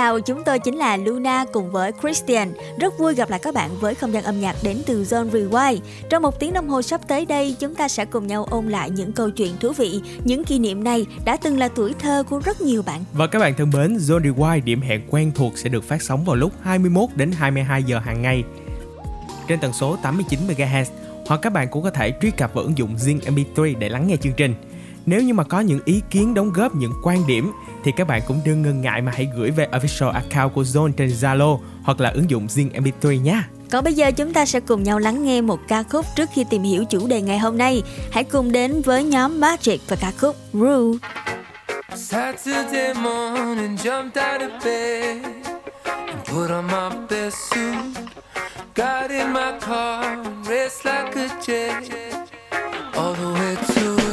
chào, chúng tôi chính là Luna cùng với Christian. Rất vui gặp lại các bạn với không gian âm nhạc đến từ Zone Rewind. Trong một tiếng đồng hồ sắp tới đây, chúng ta sẽ cùng nhau ôn lại những câu chuyện thú vị, những kỷ niệm này đã từng là tuổi thơ của rất nhiều bạn. Và các bạn thân mến, Zone Rewind điểm hẹn quen thuộc sẽ được phát sóng vào lúc 21 đến 22 giờ hàng ngày trên tần số 89 MHz hoặc các bạn cũng có thể truy cập vào ứng dụng Zing MP3 để lắng nghe chương trình. Nếu như mà có những ý kiến đóng góp những quan điểm thì các bạn cũng đừng ngần ngại mà hãy gửi về official account của Zone trên Zalo hoặc là ứng dụng Zing MP3 nhé. Còn bây giờ chúng ta sẽ cùng nhau lắng nghe một ca khúc trước khi tìm hiểu chủ đề ngày hôm nay. Hãy cùng đến với nhóm Magic và ca khúc Rule. Saturday morning, jumped out of bed and put on my best suit. Got in my car, raced like a jet all the way to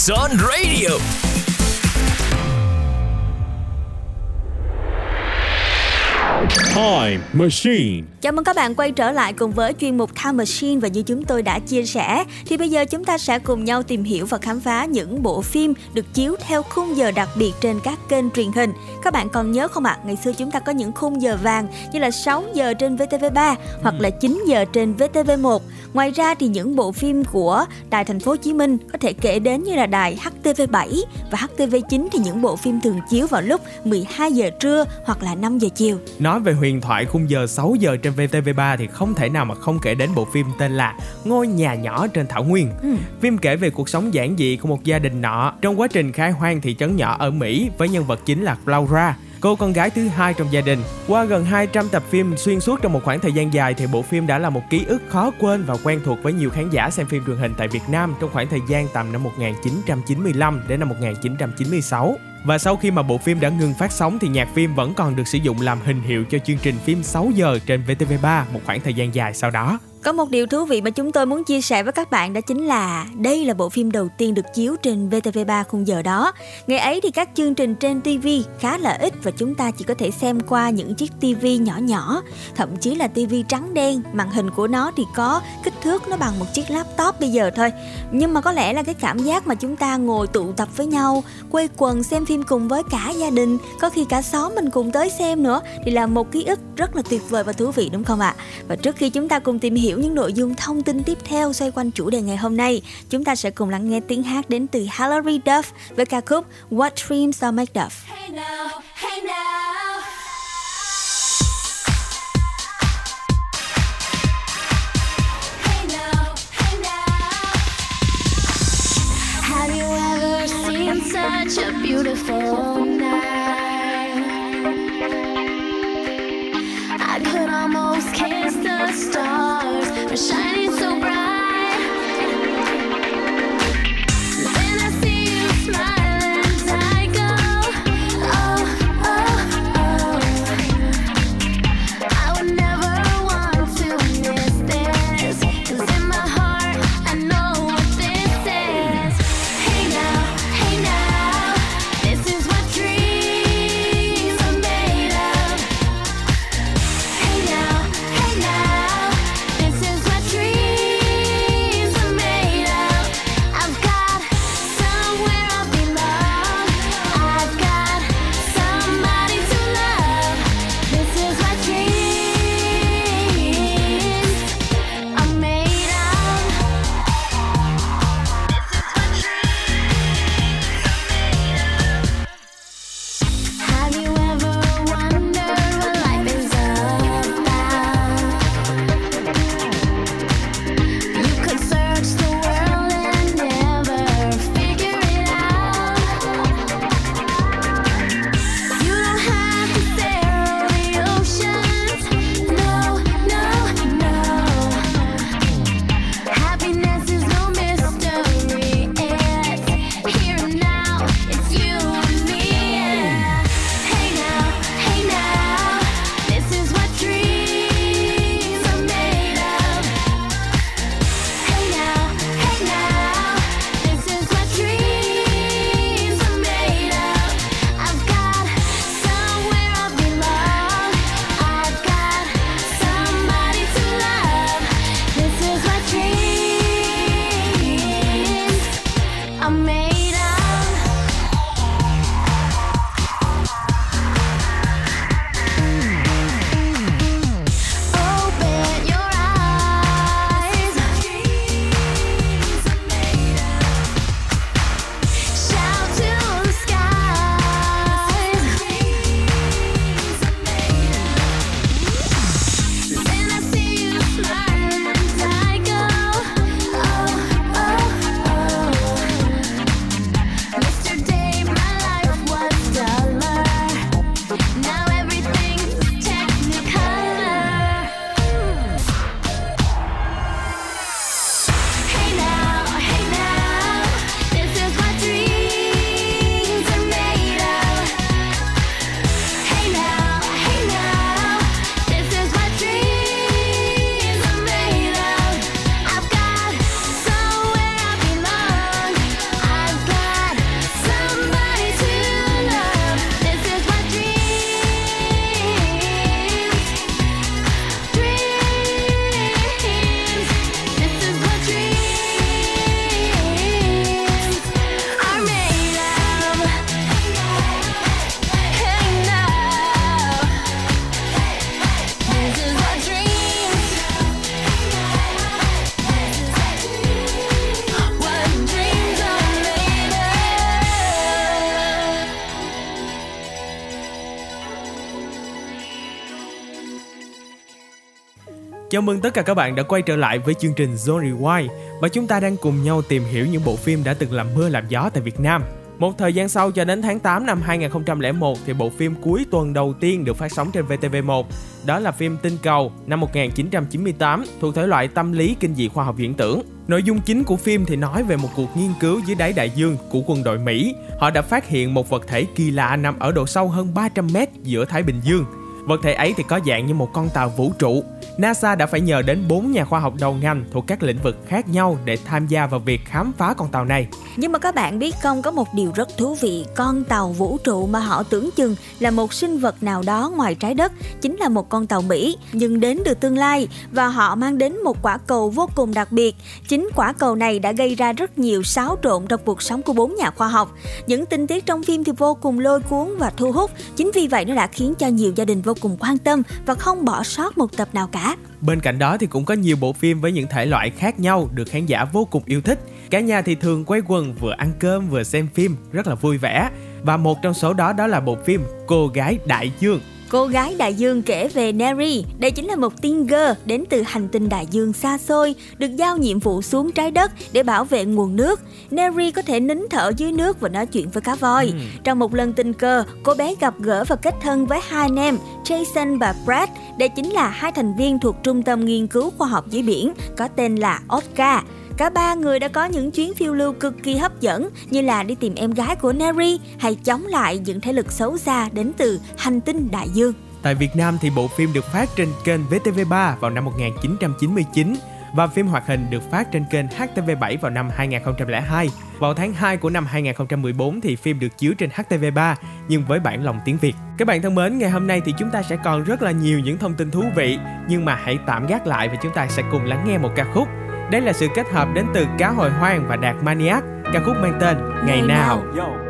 to Zone Radio. Machine Chào mừng các bạn quay trở lại cùng với chuyên mục Time Machine và như chúng tôi đã chia sẻ thì bây giờ chúng ta sẽ cùng nhau tìm hiểu và khám phá những bộ phim được chiếu theo khung giờ đặc biệt trên các kênh truyền hình. Các bạn còn nhớ không ạ? À? Ngày xưa chúng ta có những khung giờ vàng như là 6 giờ trên VTV3 hoặc là 9 giờ trên VTV1. Ngoài ra thì những bộ phim của Đài Thành phố Hồ Chí Minh có thể kể đến như là đài HTV7 và HTV9 thì những bộ phim thường chiếu vào lúc 12 giờ trưa hoặc là 5 giờ chiều. Nói về huyền thoại khung giờ 6 giờ trên VTV3 thì không thể nào mà không kể đến bộ phim tên là Ngôi nhà nhỏ trên thảo nguyên. Ừ. Phim kể về cuộc sống giản dị của một gia đình nọ trong quá trình khai hoang thị trấn nhỏ ở Mỹ với nhân vật chính là Laura cô con gái thứ hai trong gia đình. Qua gần 200 tập phim xuyên suốt trong một khoảng thời gian dài thì bộ phim đã là một ký ức khó quên và quen thuộc với nhiều khán giả xem phim truyền hình tại Việt Nam trong khoảng thời gian tầm năm 1995 đến năm 1996. Và sau khi mà bộ phim đã ngừng phát sóng thì nhạc phim vẫn còn được sử dụng làm hình hiệu cho chương trình phim 6 giờ trên VTV3 một khoảng thời gian dài sau đó. Có một điều thú vị mà chúng tôi muốn chia sẻ với các bạn đó chính là đây là bộ phim đầu tiên được chiếu trên VTV3 khung giờ đó. Ngày ấy thì các chương trình trên TV khá là ít và chúng ta chỉ có thể xem qua những chiếc TV nhỏ nhỏ, thậm chí là TV trắng đen, màn hình của nó thì có kích thước nó bằng một chiếc laptop bây giờ thôi. Nhưng mà có lẽ là cái cảm giác mà chúng ta ngồi tụ tập với nhau, quây quần xem phim cùng với cả gia đình, có khi cả xóm mình cùng tới xem nữa thì là một ký ức rất là tuyệt vời và thú vị đúng không ạ? Và trước khi chúng ta cùng tìm hiểu những nội dung thông tin tiếp theo xoay quanh chủ đề ngày hôm nay, chúng ta sẽ cùng lắng nghe tiếng hát đến từ Hilary Duff với ca khúc What Dreams Are Made Of. Hey now, hey now. such a beautiful night. I could almost kiss the stars shining Chào mừng tất cả các bạn đã quay trở lại với chương trình Zone Rewind và chúng ta đang cùng nhau tìm hiểu những bộ phim đã từng làm mưa làm gió tại Việt Nam. Một thời gian sau cho đến tháng 8 năm 2001 thì bộ phim cuối tuần đầu tiên được phát sóng trên VTV1. Đó là phim Tinh Cầu năm 1998 thuộc thể loại tâm lý kinh dị khoa học viễn tưởng. Nội dung chính của phim thì nói về một cuộc nghiên cứu dưới đáy đại dương của quân đội Mỹ. Họ đã phát hiện một vật thể kỳ lạ nằm ở độ sâu hơn 300 mét giữa Thái Bình Dương. Vật thể ấy thì có dạng như một con tàu vũ trụ. NASA đã phải nhờ đến 4 nhà khoa học đầu ngành thuộc các lĩnh vực khác nhau để tham gia vào việc khám phá con tàu này. Nhưng mà các bạn biết không có một điều rất thú vị, con tàu vũ trụ mà họ tưởng chừng là một sinh vật nào đó ngoài trái đất chính là một con tàu Mỹ nhưng đến từ tương lai và họ mang đến một quả cầu vô cùng đặc biệt. Chính quả cầu này đã gây ra rất nhiều xáo trộn trong cuộc sống của bốn nhà khoa học. Những tình tiết trong phim thì vô cùng lôi cuốn và thu hút. Chính vì vậy nó đã khiến cho nhiều gia đình vô cùng quan tâm và không bỏ sót một tập nào cả. Bên cạnh đó thì cũng có nhiều bộ phim với những thể loại khác nhau được khán giả vô cùng yêu thích. Cả nhà thì thường quay quần, vừa ăn cơm, vừa xem phim, rất là vui vẻ. Và một trong số đó đó là bộ phim Cô gái đại dương Cô gái đại dương kể về Neri. Đây chính là một tiên girl đến từ hành tinh đại dương xa xôi, được giao nhiệm vụ xuống trái đất để bảo vệ nguồn nước. Neri có thể nín thở dưới nước và nói chuyện với cá voi. Ừ. Trong một lần tình cờ, cô bé gặp gỡ và kết thân với hai anh em, Jason và Brad. Đây chính là hai thành viên thuộc Trung tâm Nghiên cứu Khoa học dưới biển, có tên là Oscar. Cả ba người đã có những chuyến phiêu lưu cực kỳ hấp dẫn như là đi tìm em gái của Neri hay chống lại những thế lực xấu xa đến từ hành tinh đại dương. Tại Việt Nam thì bộ phim được phát trên kênh VTV3 vào năm 1999 và phim hoạt hình được phát trên kênh HTV7 vào năm 2002. Vào tháng 2 của năm 2014 thì phim được chiếu trên HTV3 nhưng với bản lòng tiếng Việt. Các bạn thân mến, ngày hôm nay thì chúng ta sẽ còn rất là nhiều những thông tin thú vị nhưng mà hãy tạm gác lại và chúng ta sẽ cùng lắng nghe một ca khúc đây là sự kết hợp đến từ Cá Hồi Hoang và Đạt Maniac, ca khúc mang tên Ngày, Ngày Nào. nào.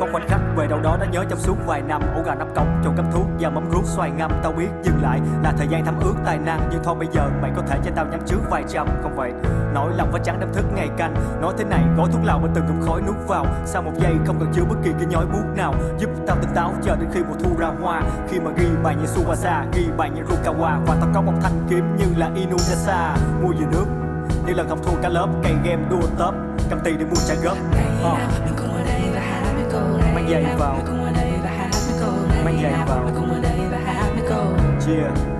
Có khoảnh khắc về đâu đó đã nhớ trong suốt vài năm. Ổ gà nắp cống trong cấp thuốc và mắm ruốc xoài ngâm. Tao biết dừng lại là thời gian thăm ước tài năng Nhưng thôi bây giờ mày có thể cho tao nhắm trước vài trăm. Không vậy nỗi lòng và trắng đâm thức ngày canh. Nói thế này gói thuốc lào bên từng ngụm khói nuốt vào. Sau một giây không cần chứa bất kỳ cái nhói buốt nào. Giúp tao tỉnh táo chờ đến khi mùa thu ra hoa. Khi mà ghi bài như Suwasa, ghi bài như Rukawa. Và tao có một thanh kiếm như là Inuyasha. Mua về nước như lần không thua cả lớp cây game đua top. Cầm tiền để mua trả góp. Uh mang giày vào. Mang giày vào yeah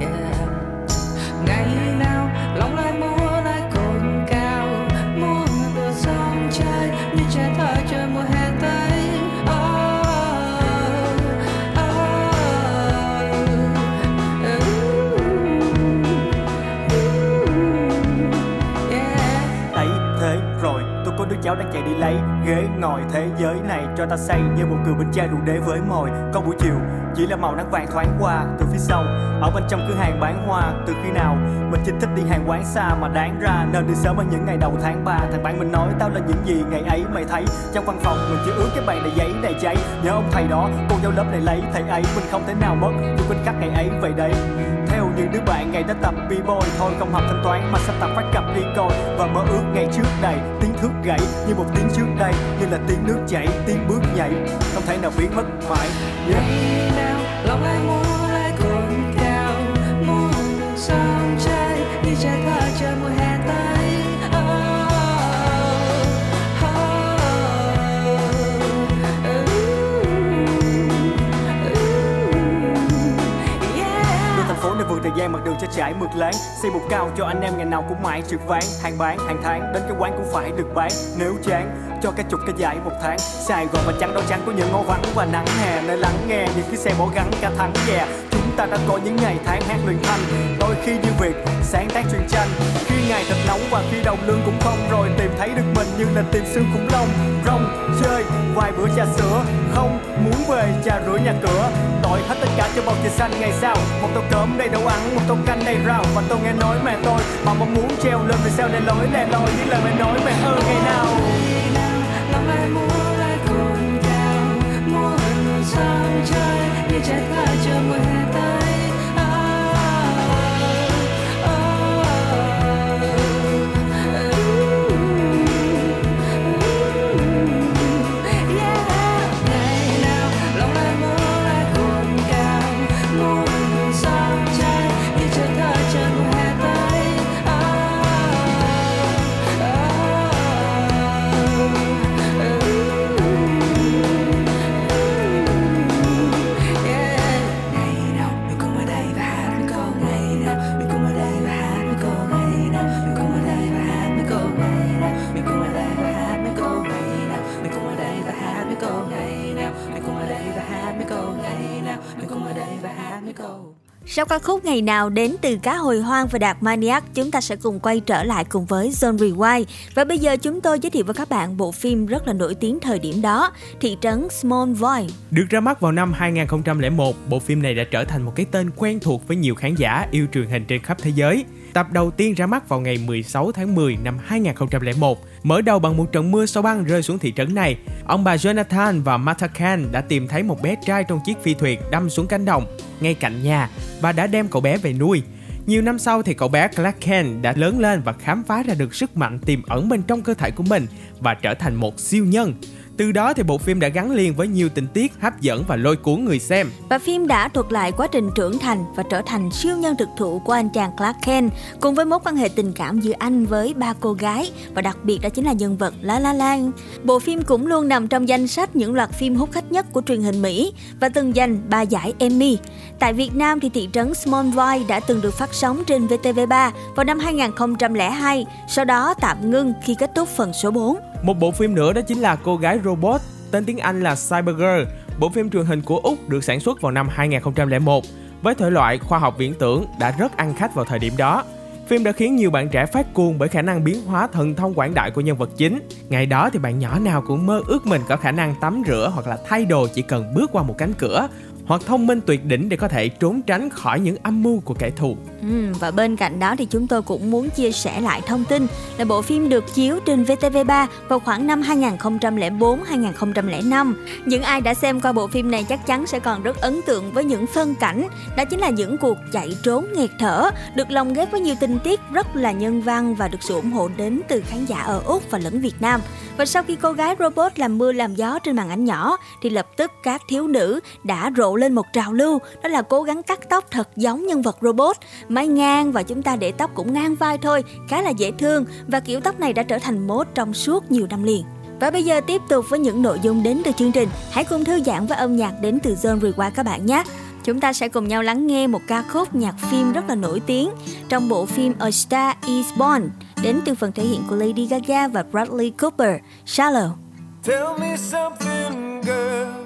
cháu đang chạy đi lấy ghế ngồi thế giới này cho ta say như một người bên cha đủ đế với mồi. Có buổi chiều, chỉ là màu nắng vàng thoáng qua từ phía sau. Ở bên trong cửa hàng bán hoa, từ khi nào mình chính thích đi hàng quán xa mà đáng ra nên đi sớm ở những ngày đầu tháng 3 thằng bạn mình nói tao là những gì ngày ấy mày thấy. Trong văn phòng mình chỉ ướt cái bàn đầy giấy, đầy cháy. Nhớ ông thầy đó, cô giáo lớp này lấy, thầy ấy mình không thể nào mất. Dù mình khắc ngày ấy vậy đấy những đứa bạn ngày đã tập b-boy. Thôi không học thanh toán mà sắp tập phát cặp đi coi và mơ ước ngày trước đây, tiếng thước gãy như một tiếng trước đây, như là tiếng nước chảy, tiếng bước nhảy. Không thể nào biến mất mãi. Yeah. Nào lòng ai muốn sẽ trải mượt láng, xây một cao cho anh em, ngày nào cũng mãi trực ván, hàng bán, hàng tháng đến cái quán cũng phải được bán, nếu chán, cho cái chục, cái giải một tháng Sài Gòn mà trắng đâu trắng có những ngõ vắng và nắng hè, nơi lắng nghe những cái xe bỏ gắn cả tháng về yeah chúng ta đã có những ngày tháng hát luyện thanh đôi khi như việc sáng tác truyền tranh. Khi ngày thật nóng và khi đồng lương cũng không, rồi tìm thấy được mình như là tìm xương khủng long. Rong, chơi, vài bữa trà sữa. Không muốn về trà rửa nhà cửa. Tội hết tất cả cho bầu trời xanh ngày sau. Một tô cơm đầy đậu ăn, một tô canh đầy rau. Và tôi nghe nói mẹ tôi mà mong muốn treo lên vì sao để lối lẻ loi. Những lời mẹ nói mẹ ơi, ngày nào? Lòng lại muốn? Hận sông chơi như trái thơ chờ mùa Sau ca khúc ngày nào đến từ cá hồi hoang và đạt maniac, chúng ta sẽ cùng quay trở lại cùng với Zone Rewind. Và bây giờ chúng tôi giới thiệu với các bạn bộ phim rất là nổi tiếng thời điểm đó, Thị trấn Small Void. Được ra mắt vào năm 2001, bộ phim này đã trở thành một cái tên quen thuộc với nhiều khán giả yêu truyền hình trên khắp thế giới. Tập đầu tiên ra mắt vào ngày 16 tháng 10 năm 2001, mở đầu bằng một trận mưa sao băng rơi xuống thị trấn này. Ông bà Jonathan và Martha Khan đã tìm thấy một bé trai trong chiếc phi thuyền đâm xuống cánh đồng ngay cạnh nhà và đã đem cậu bé về nuôi. Nhiều năm sau thì cậu bé Clark Kent đã lớn lên và khám phá ra được sức mạnh tiềm ẩn bên trong cơ thể của mình và trở thành một siêu nhân. Từ đó thì bộ phim đã gắn liền với nhiều tình tiết, hấp dẫn và lôi cuốn người xem. Và phim đã thuật lại quá trình trưởng thành và trở thành siêu nhân thực thụ của anh chàng Clark Kent, cùng với mối quan hệ tình cảm giữa anh với ba cô gái, và đặc biệt đó chính là nhân vật La La Land. Bộ phim cũng luôn nằm trong danh sách những loạt phim hút khách nhất của truyền hình Mỹ và từng giành ba giải Emmy. Tại Việt Nam thì thị trấn Smallville đã từng được phát sóng trên VTV3 vào năm 2002, sau đó tạm ngưng khi kết thúc phần số 4. Một bộ phim nữa đó chính là Cô gái robot, tên tiếng Anh là Cybergirl. Bộ phim truyền hình của Úc được sản xuất vào năm 2001 với thể loại khoa học viễn tưởng đã rất ăn khách vào thời điểm đó. Phim đã khiến nhiều bạn trẻ phát cuồng bởi khả năng biến hóa thần thông quảng đại của nhân vật chính. Ngày đó thì bạn nhỏ nào cũng mơ ước mình có khả năng tắm rửa hoặc là thay đồ chỉ cần bước qua một cánh cửa hoặc thông minh tuyệt đỉnh để có thể trốn tránh khỏi những âm mưu của kẻ thù. Ừ, và bên cạnh đó thì chúng tôi cũng muốn chia sẻ lại thông tin là bộ phim được chiếu trên VTV3 vào khoảng năm 2004-2005. Những ai đã xem qua bộ phim này chắc chắn sẽ còn rất ấn tượng với những phân cảnh, đó chính là những cuộc chạy trốn nghẹt thở, được lồng ghép với nhiều tình tiết rất là nhân văn và được sự ủng hộ đến từ khán giả ở Úc và lẫn Việt Nam. Và sau khi cô gái robot làm mưa làm gió trên màn ảnh nhỏ thì lập tức các thiếu nữ đã rộ lên một trào lưu đó là cố gắng cắt tóc thật giống nhân vật robot mái ngang và chúng ta để tóc cũng ngang vai thôi khá là dễ thương và kiểu tóc này đã trở thành mốt trong suốt nhiều năm liền và bây giờ tiếp tục với những nội dung đến từ chương trình hãy cùng thư giãn với âm nhạc đến từ Zone Rewind các bạn nhé chúng ta sẽ cùng nhau lắng nghe một ca khúc nhạc phim rất là nổi tiếng trong bộ phim A Star Is Born đến từ phần thể hiện của Lady Gaga và Bradley Cooper, Shallow. Tell me something, girl.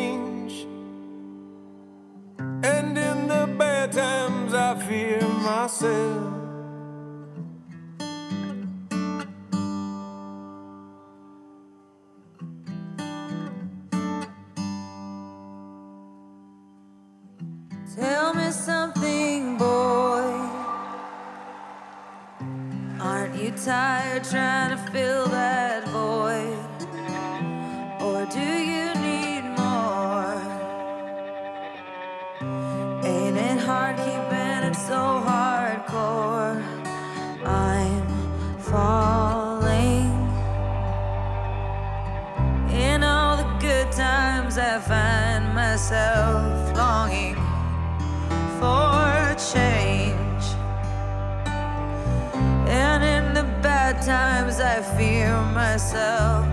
Myself. Tell me something, boy. Aren't you tired trying to fill that myself.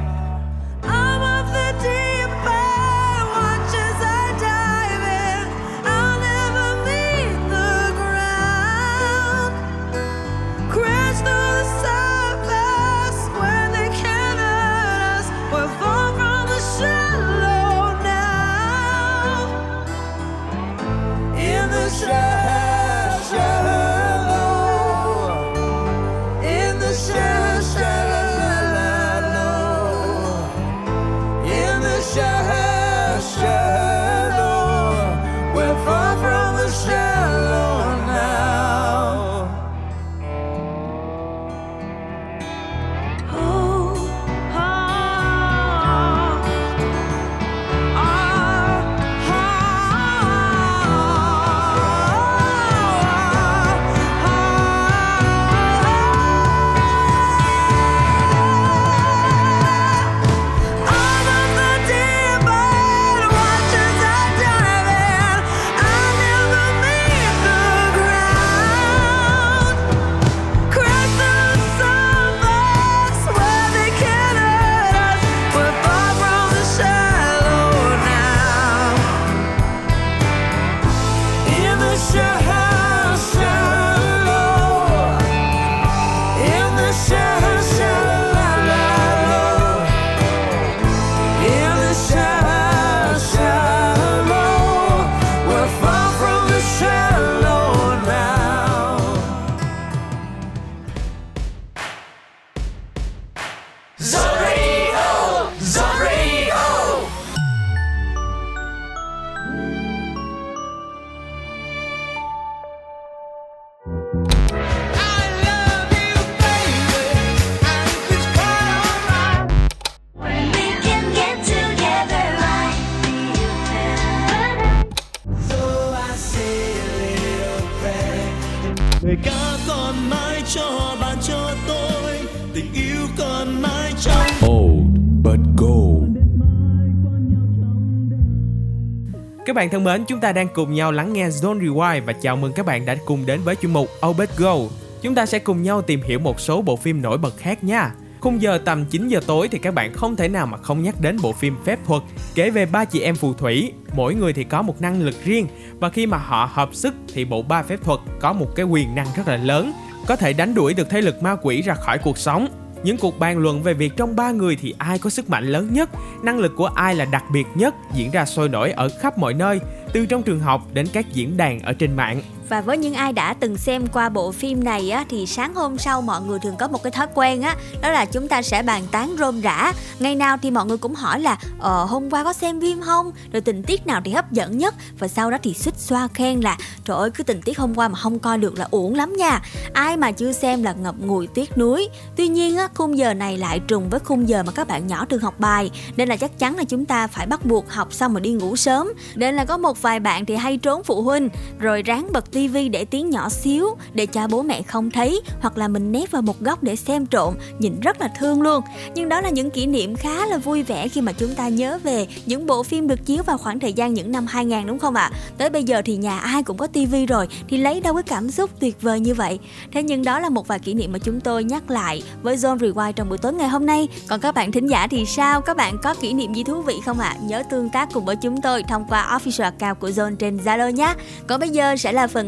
Bạn thân mến, chúng ta đang cùng nhau lắng nghe Zone Rewind và chào mừng các bạn đã cùng đến với chuyên mục Obed Go. Chúng ta sẽ cùng nhau tìm hiểu một số bộ phim nổi bật khác nha. Khung giờ tầm 9 giờ tối thì các bạn không thể nào mà không nhắc đến bộ phim Phép thuật kể về ba chị em phù thủy, mỗi người thì có một năng lực riêng và khi mà họ hợp sức thì bộ ba phép thuật có một cái quyền năng rất là lớn, có thể đánh đuổi được thế lực ma quỷ ra khỏi cuộc sống. Những cuộc bàn luận về việc trong ba người thì ai có sức mạnh lớn nhất, năng lực của ai là đặc biệt nhất diễn ra sôi nổi ở khắp mọi nơi, từ trong trường học đến các diễn đàn ở trên mạng. Và với những ai đã từng xem qua bộ phim này á, thì sáng hôm sau mọi người thường có một cái thói quen á, đó là chúng ta sẽ bàn tán rôm rã. Ngày nào thì mọi người cũng hỏi là ờ hôm qua có xem phim không, rồi tình tiết nào thì hấp dẫn nhất và sau đó thì xích xoa khen là trời ơi cứ tình tiết hôm qua mà không coi được là uổng lắm nha. Ai mà chưa xem là ngập ngùi tiếc nuối. Tuy nhiên á, khung giờ này lại trùng với khung giờ mà các bạn nhỏ thường học bài nên là chắc chắn là chúng ta phải bắt buộc học xong rồi đi ngủ sớm. Nên là có một vài bạn thì hay trốn phụ huynh rồi ráng bật tivi để tiếng nhỏ xíu, để cha bố mẹ không thấy, hoặc là mình nép vào một góc để xem trộm, nhìn rất là thương luôn. Nhưng đó là những kỷ niệm khá là vui vẻ khi mà chúng ta nhớ về những bộ phim được chiếu vào khoảng thời gian những năm 2000 đúng không ạ? Tới bây giờ thì nhà ai cũng có tivi rồi, thì lấy đâu cái cảm xúc tuyệt vời như vậy? Thế nhưng đó là một vài kỷ niệm mà chúng tôi nhắc lại với Zone Rewind trong buổi tối ngày hôm nay. Còn các bạn thính giả thì sao? Các bạn có kỷ niệm gì thú vị không ạ? Nhớ tương tác cùng với chúng tôi thông qua official account của Zone trên Zalo nhé. Còn bây giờ sẽ là phần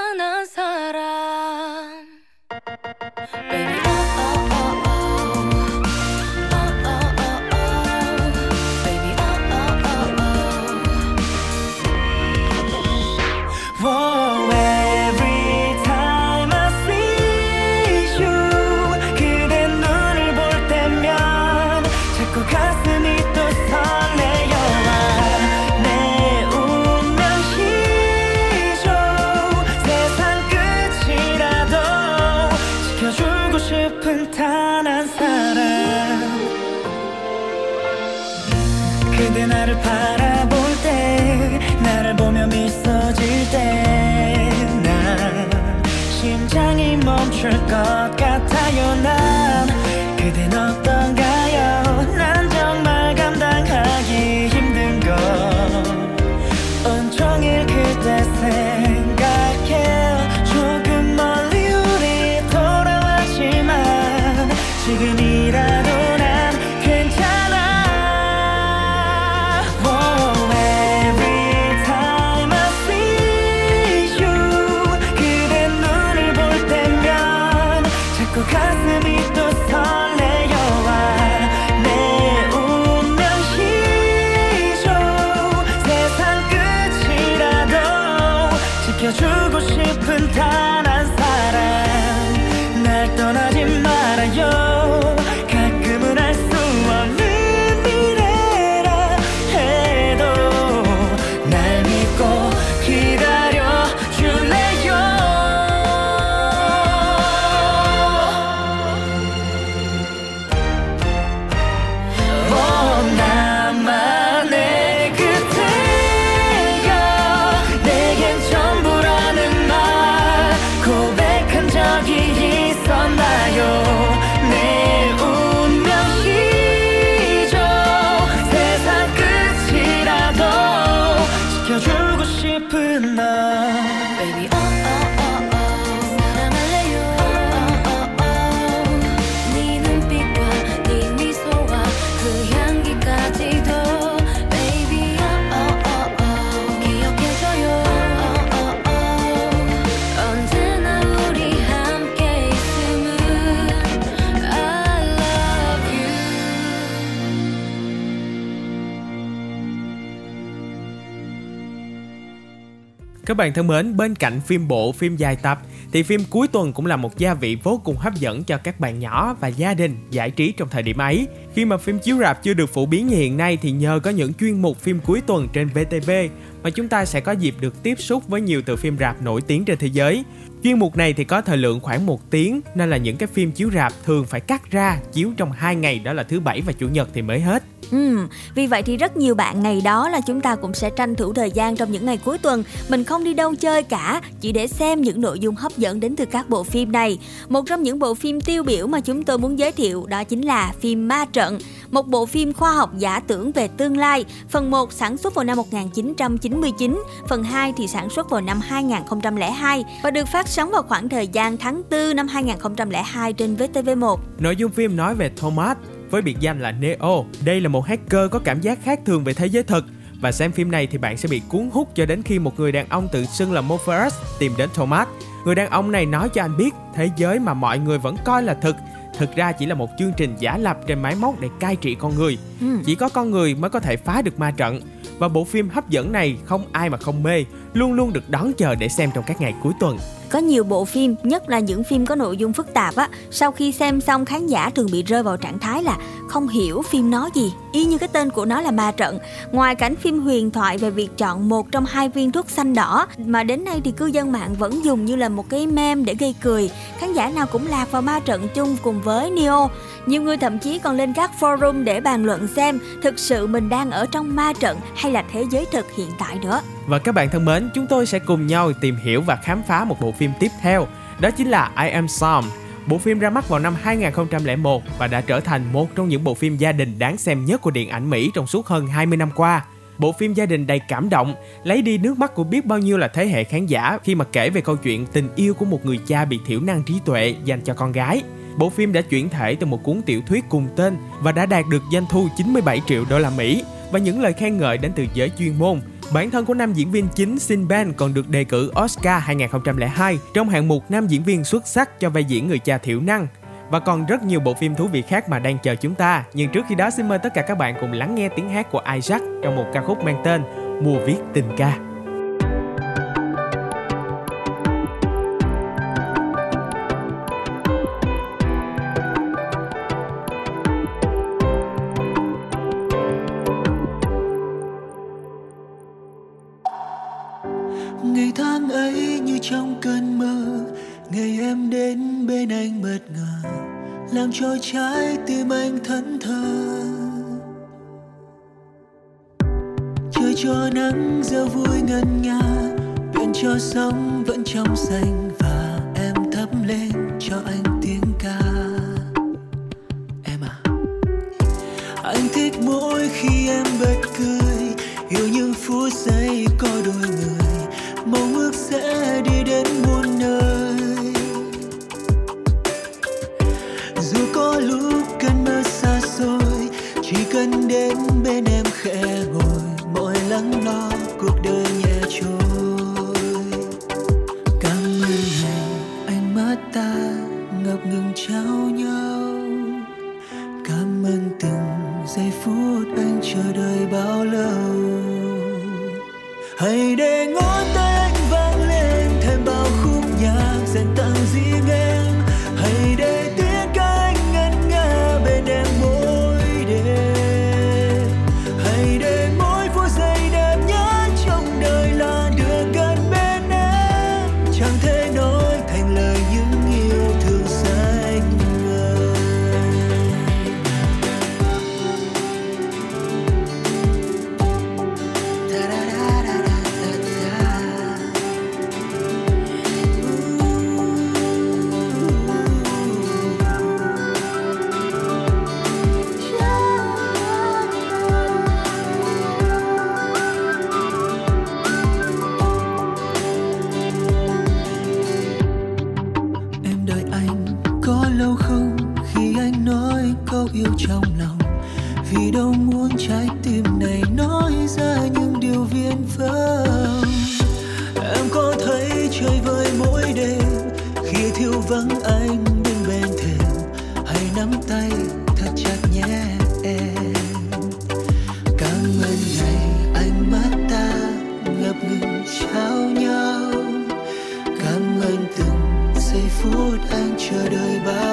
bạn thân mến, bên cạnh phim bộ, phim dài tập thì phim cuối tuần cũng là một gia vị vô cùng hấp dẫn cho các bạn nhỏ và gia đình giải trí trong thời điểm ấy. Khi mà phim chiếu rạp chưa được phổ biến như hiện nay thì nhờ có những chuyên mục phim cuối tuần trên VTV mà chúng ta sẽ có dịp được tiếp xúc với nhiều tựa phim rạp nổi tiếng trên thế giới. Chuyên mục này thì có thời lượng khoảng một tiếng nên là những cái phim chiếu rạp thường phải cắt ra chiếu trong hai ngày đó là thứ bảy và chủ nhật thì mới hết. Ừ, vì vậy thì rất nhiều bạn ngày đó là chúng ta cũng sẽ tranh thủ thời gian trong những ngày cuối tuần mình không đi đâu chơi cả chỉ để xem những nội dung hấp dẫn đến từ các bộ phim này. Một trong những bộ phim tiêu biểu mà chúng tôi muốn giới thiệu đó chính là phim Ma Trận, một bộ phim khoa học giả tưởng về tương lai. Phần 1 sản xuất vào năm 1999, phần 2 thì sản xuất vào năm 2002 và được phát sóng vào khoảng thời gian tháng 4 năm 2002 trên VTV1. Nội dung phim nói về Thomas với biệt danh là Neo. Đây là một hacker có cảm giác khác thường về thế giới thực và xem phim này thì bạn sẽ bị cuốn hút cho đến khi một người đàn ông tự xưng là Morpheus tìm đến Thomas. Người đàn ông này nói cho anh biết thế giới mà mọi người vẫn coi là thực thực ra chỉ là một chương trình giả lập trên máy móc để cai trị con người. Ừ. Chỉ có con người mới có thể phá được ma trận. Và bộ phim hấp dẫn này không ai mà không mê, luôn luôn được đón chờ để xem trong các ngày cuối tuần. Có nhiều bộ phim, nhất là những phim có nội dung phức tạp á, sau khi xem xong khán giả thường bị rơi vào trạng thái là không hiểu phim nói gì, y như cái tên của nó là ma trận. Ngoài cảnh phim huyền thoại về việc chọn một trong hai viên thuốc xanh đỏ mà đến nay thì cư dân mạng vẫn dùng như là một cái meme để gây cười, khán giả nào cũng lạc vào ma trận chung cùng với Neo. Nhiều người thậm chí còn lên các forum để bàn luận xem thực sự mình đang ở trong ma trận hay là thế giới thực hiện tại nữa. Và các bạn thân mến, chúng tôi sẽ cùng nhau tìm hiểu và khám phá một bộ phim tiếp theo. Đó chính là I Am Sam. Bộ phim ra mắt vào năm 2001 và đã trở thành một trong những bộ phim gia đình đáng xem nhất của điện ảnh Mỹ trong suốt hơn 20 năm qua. Bộ phim gia đình đầy cảm động, lấy đi nước mắt của biết bao nhiêu là thế hệ khán giả khi mà kể về câu chuyện tình yêu của một người cha bị thiểu năng trí tuệ dành cho con gái. Bộ phim đã chuyển thể từ một cuốn tiểu thuyết cùng tên và đã đạt được doanh thu 97 triệu đô la Mỹ và những lời khen ngợi đến từ giới chuyên môn. Bản thân của nam diễn viên chính Sin Ben còn được đề cử Oscar 2002 trong hạng mục nam diễn viên xuất sắc cho vai diễn người cha thiểu năng. Và còn rất nhiều bộ phim thú vị khác mà đang chờ chúng ta. Nhưng trước khi đó, xin mời tất cả các bạn cùng lắng nghe tiếng hát của Isaac trong một ca khúc mang tên Mùa viết tình ca. trái tim anh thẫn thờ. Trời cho nắng rêu vui ngân nga, biển cho sóng vẫn trong xanh yêu trong lòng. Vì đâu muốn trái tim này nói ra những điều viên vâng em có thấy chơi vơi mỗi đêm, khi thiếu vắng anh bên bên thềm hãy nắm tay thật chặt nhé em. Càng ơn ngày anh mắt ta ngập ngừng trao nhau. Cảm ơn từng giây phút anh chờ đợi bao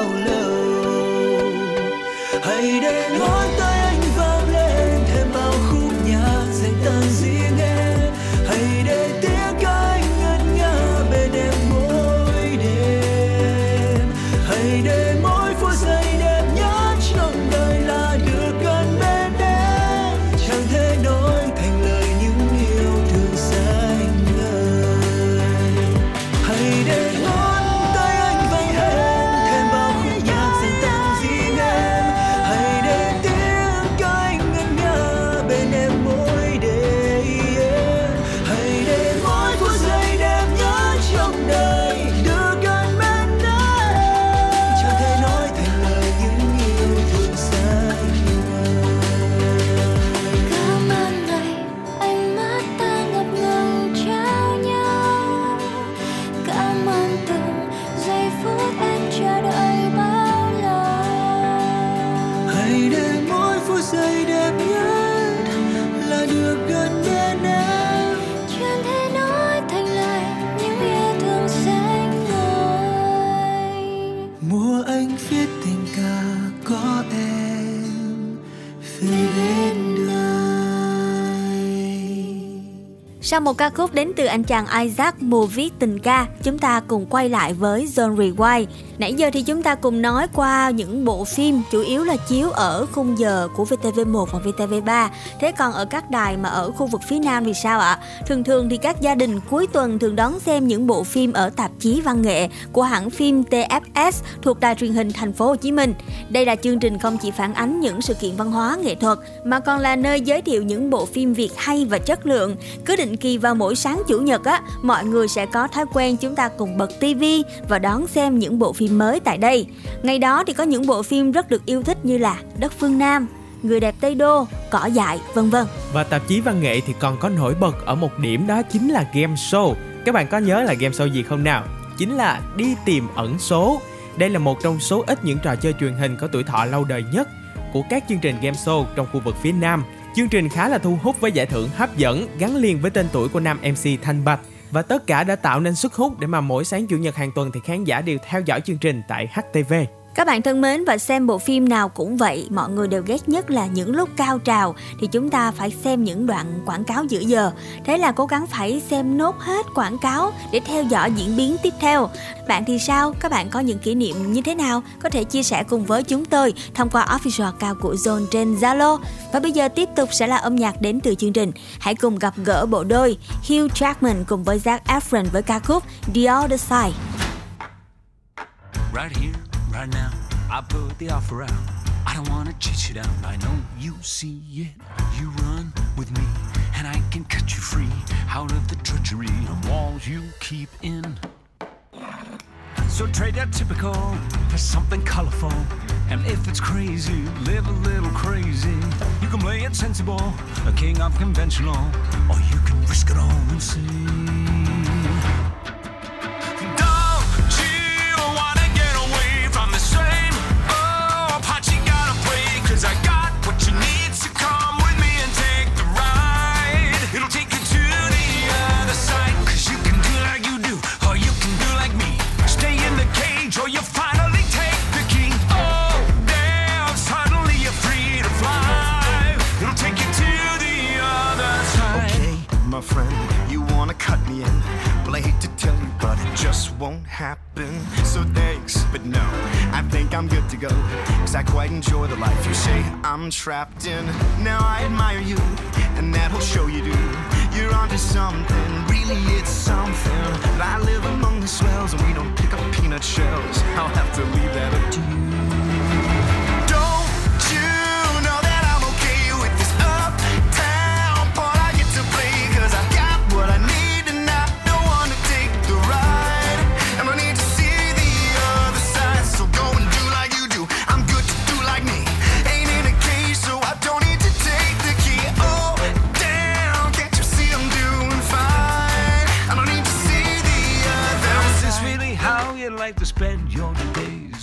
Sau một ca khúc đến từ anh chàng Isaac mùa viết tình ca, chúng ta cùng quay lại với John Rewind. Nãy giờ thì chúng ta cùng nói qua những bộ phim chủ yếu là chiếu ở khung giờ của VTV1 và VTV3. Thế còn ở các đài mà ở khu vực phía Nam thì sao ạ? Thường thường thì các gia đình cuối tuần thường đón xem những bộ phim ở tạp chí văn nghệ của hãng phim TFS thuộc đài truyền hình thành phố Hồ Chí Minh. Đây là chương trình không chỉ phản ánh những sự kiện văn hóa nghệ thuật mà còn là nơi giới thiệu những bộ phim Việt hay và chất lượng. Cứ định kỳ vào mỗi sáng chủ nhật á, mọi người sẽ có thói quen chúng ta cùng bật tivi và đón xem những bộ phim mới tại đây. Ngày đó thì có những bộ phim rất được yêu thích như là Đất phương Nam, Người đẹp Tây Đô, Cỏ dại, vân vân. Và tạp chí văn nghệ thì còn có nổi bật ở một điểm đó chính là game show. Các bạn có nhớ là game show gì không nào? Chính là đi tìm ẩn số. Đây là một trong số ít những trò chơi truyền hình có tuổi thọ lâu đời nhất của các chương trình game show trong khu vực phía Nam. Chương trình khá là thu hút với giải thưởng hấp dẫn gắn liền với tên tuổi của nam MC Thanh Bạch và tất cả đã tạo nên sức hút để mà mỗi sáng chủ nhật hàng tuần thì khán giả đều theo dõi chương trình tại HTV. Các bạn thân mến và xem bộ phim nào cũng vậy, mọi người đều ghét nhất là những lúc cao trào thì chúng ta phải xem những đoạn quảng cáo giữa giờ. Thế là cố gắng phải xem nốt hết quảng cáo để theo dõi diễn biến tiếp theo. Bạn thì sao? Các bạn có những kỷ niệm như thế nào? Có thể chia sẻ cùng với chúng tôi thông qua official Cao của Zone trên Zalo. Và bây giờ tiếp tục sẽ là âm nhạc đến từ chương trình. Hãy cùng gặp gỡ bộ đôi Hugh Jackman cùng với Zac Efron với ca khúc The Other Side. Right here, right now, I put the offer out. I don't wanna chase you down. I know you see it. You run with me, and I can cut you free out of the treachery of walls you keep in. So trade that typical for something colorful. And if it's crazy, live a little crazy. You can play it sensible, a king of conventional, or you can risk it all and see. Happen. So thanks, but no, I think I'm good to go. Cause I quite enjoy the life you say I'm trapped in. Now I admire you, and that'll show you do. You're onto something, really it's something. But I live among the swells, and we don't pick up peanut shells. I'll have to leave that up to you.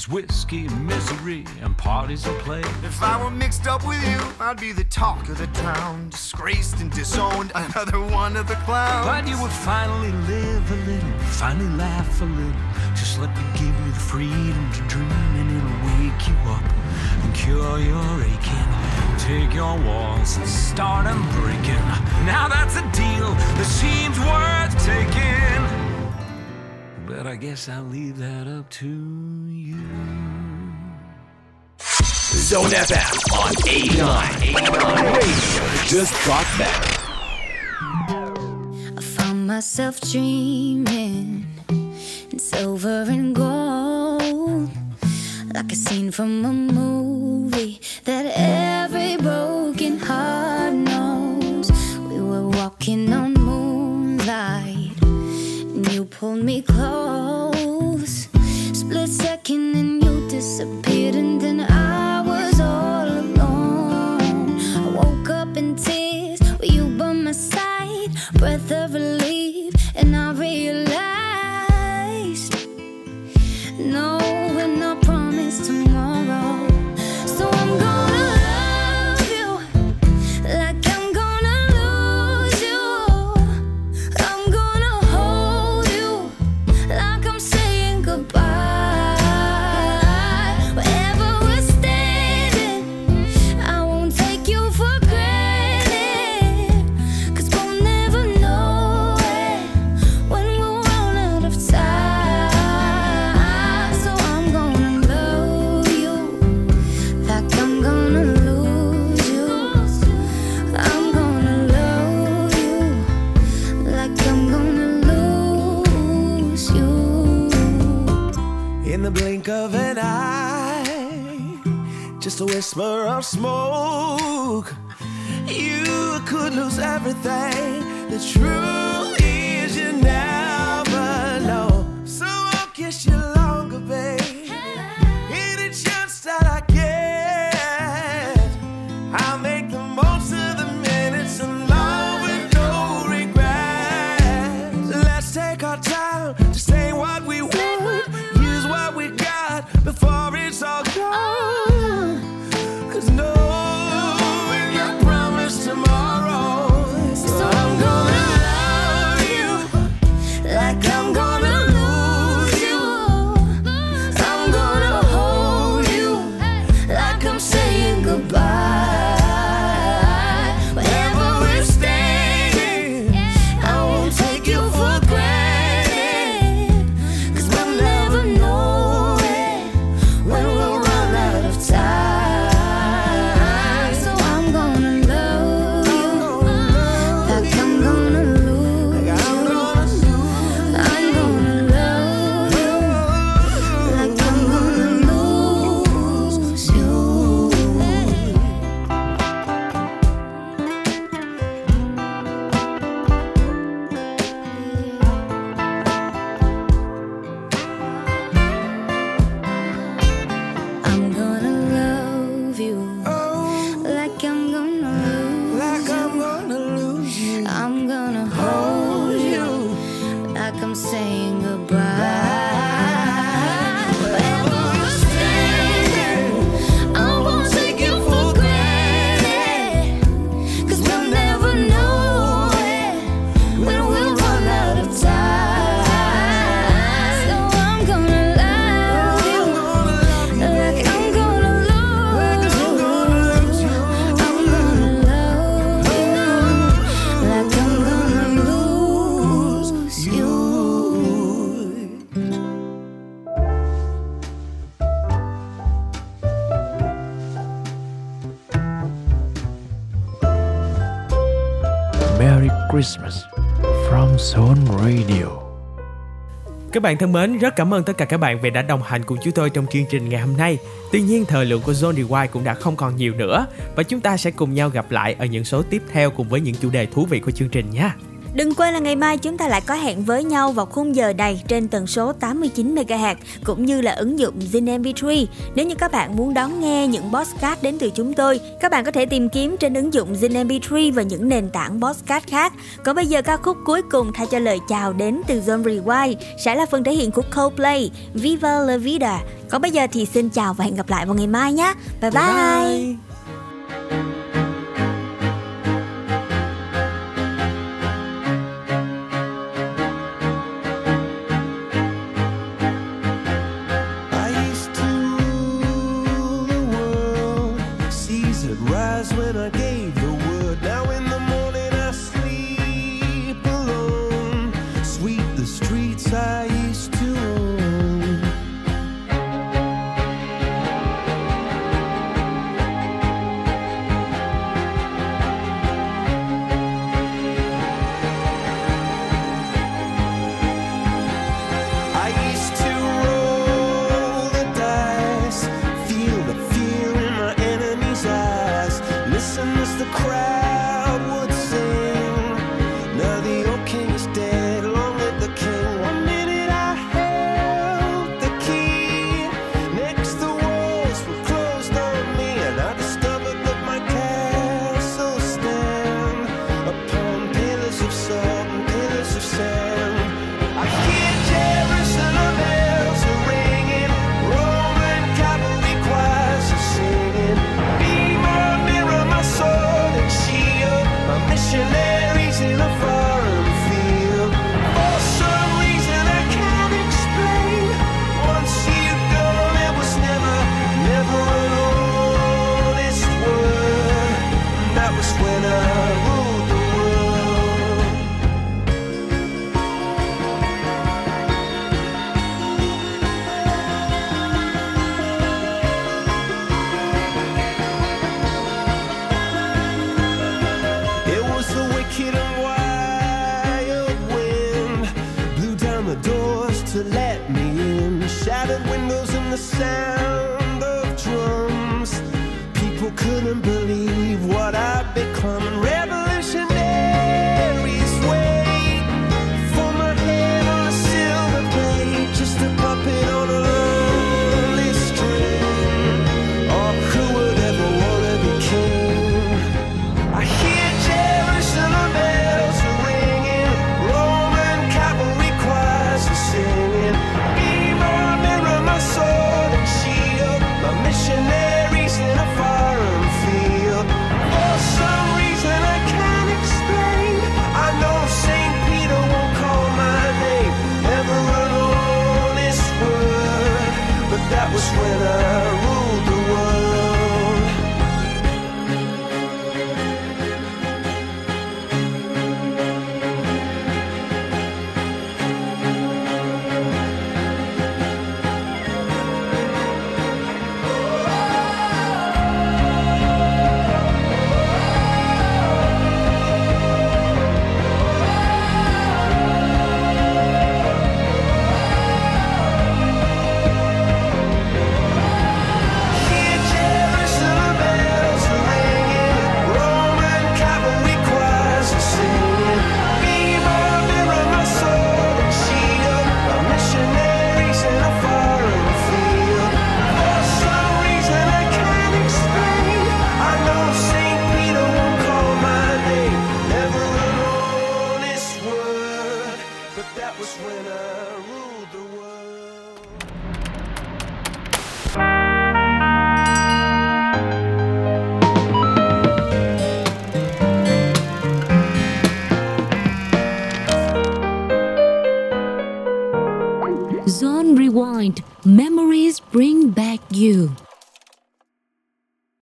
Whiskey, misery, and parties and play. If I were mixed up with you, I'd be the talk of the town. Disgraced and disowned, another one of the clowns. But you would finally live a little, finally laugh a little. Just let me give you the freedom to dream, and it'll wake you up and cure your aching. Take your walls and start them breaking. Now that's a deal that seems worth taking. But I guess I'll leave that up to you. Zone FM on 89. 89 Radio just got better. I found myself dreaming in silver and gold, like a scene from a movie that every broken heart knows. We were walking on moonlight, and you pulled me close. Disappeared, and then I blink of an eye, just a whisper of smoke. You could lose everything. The truth bạn thân mến, rất cảm ơn tất cả các bạn vì đã đồng hành cùng chúng tôi trong chương trình ngày hôm nay. Tuy nhiên, thời lượng của Zone Rewind cũng đã không còn nhiều nữa và chúng ta sẽ cùng nhau gặp lại ở những số tiếp theo cùng với những chủ đề thú vị của chương trình nhé. Đừng quên là ngày mai chúng ta lại có hẹn với nhau vào khung giờ này trên tần số 89 MHz cũng như là ứng dụng Zin MP3. Nếu như các bạn muốn đón nghe những podcast đến từ chúng tôi, các bạn có thể tìm kiếm trên ứng dụng Zin MP3 và những nền tảng podcast khác. Còn bây giờ ca khúc cuối cùng thay cho lời chào đến từ Zone Rewind sẽ là phần thể hiện của Coldplay Viva La Vida. Còn bây giờ thì xin chào và hẹn gặp lại vào ngày mai nhé. bye. bye. bye. bye.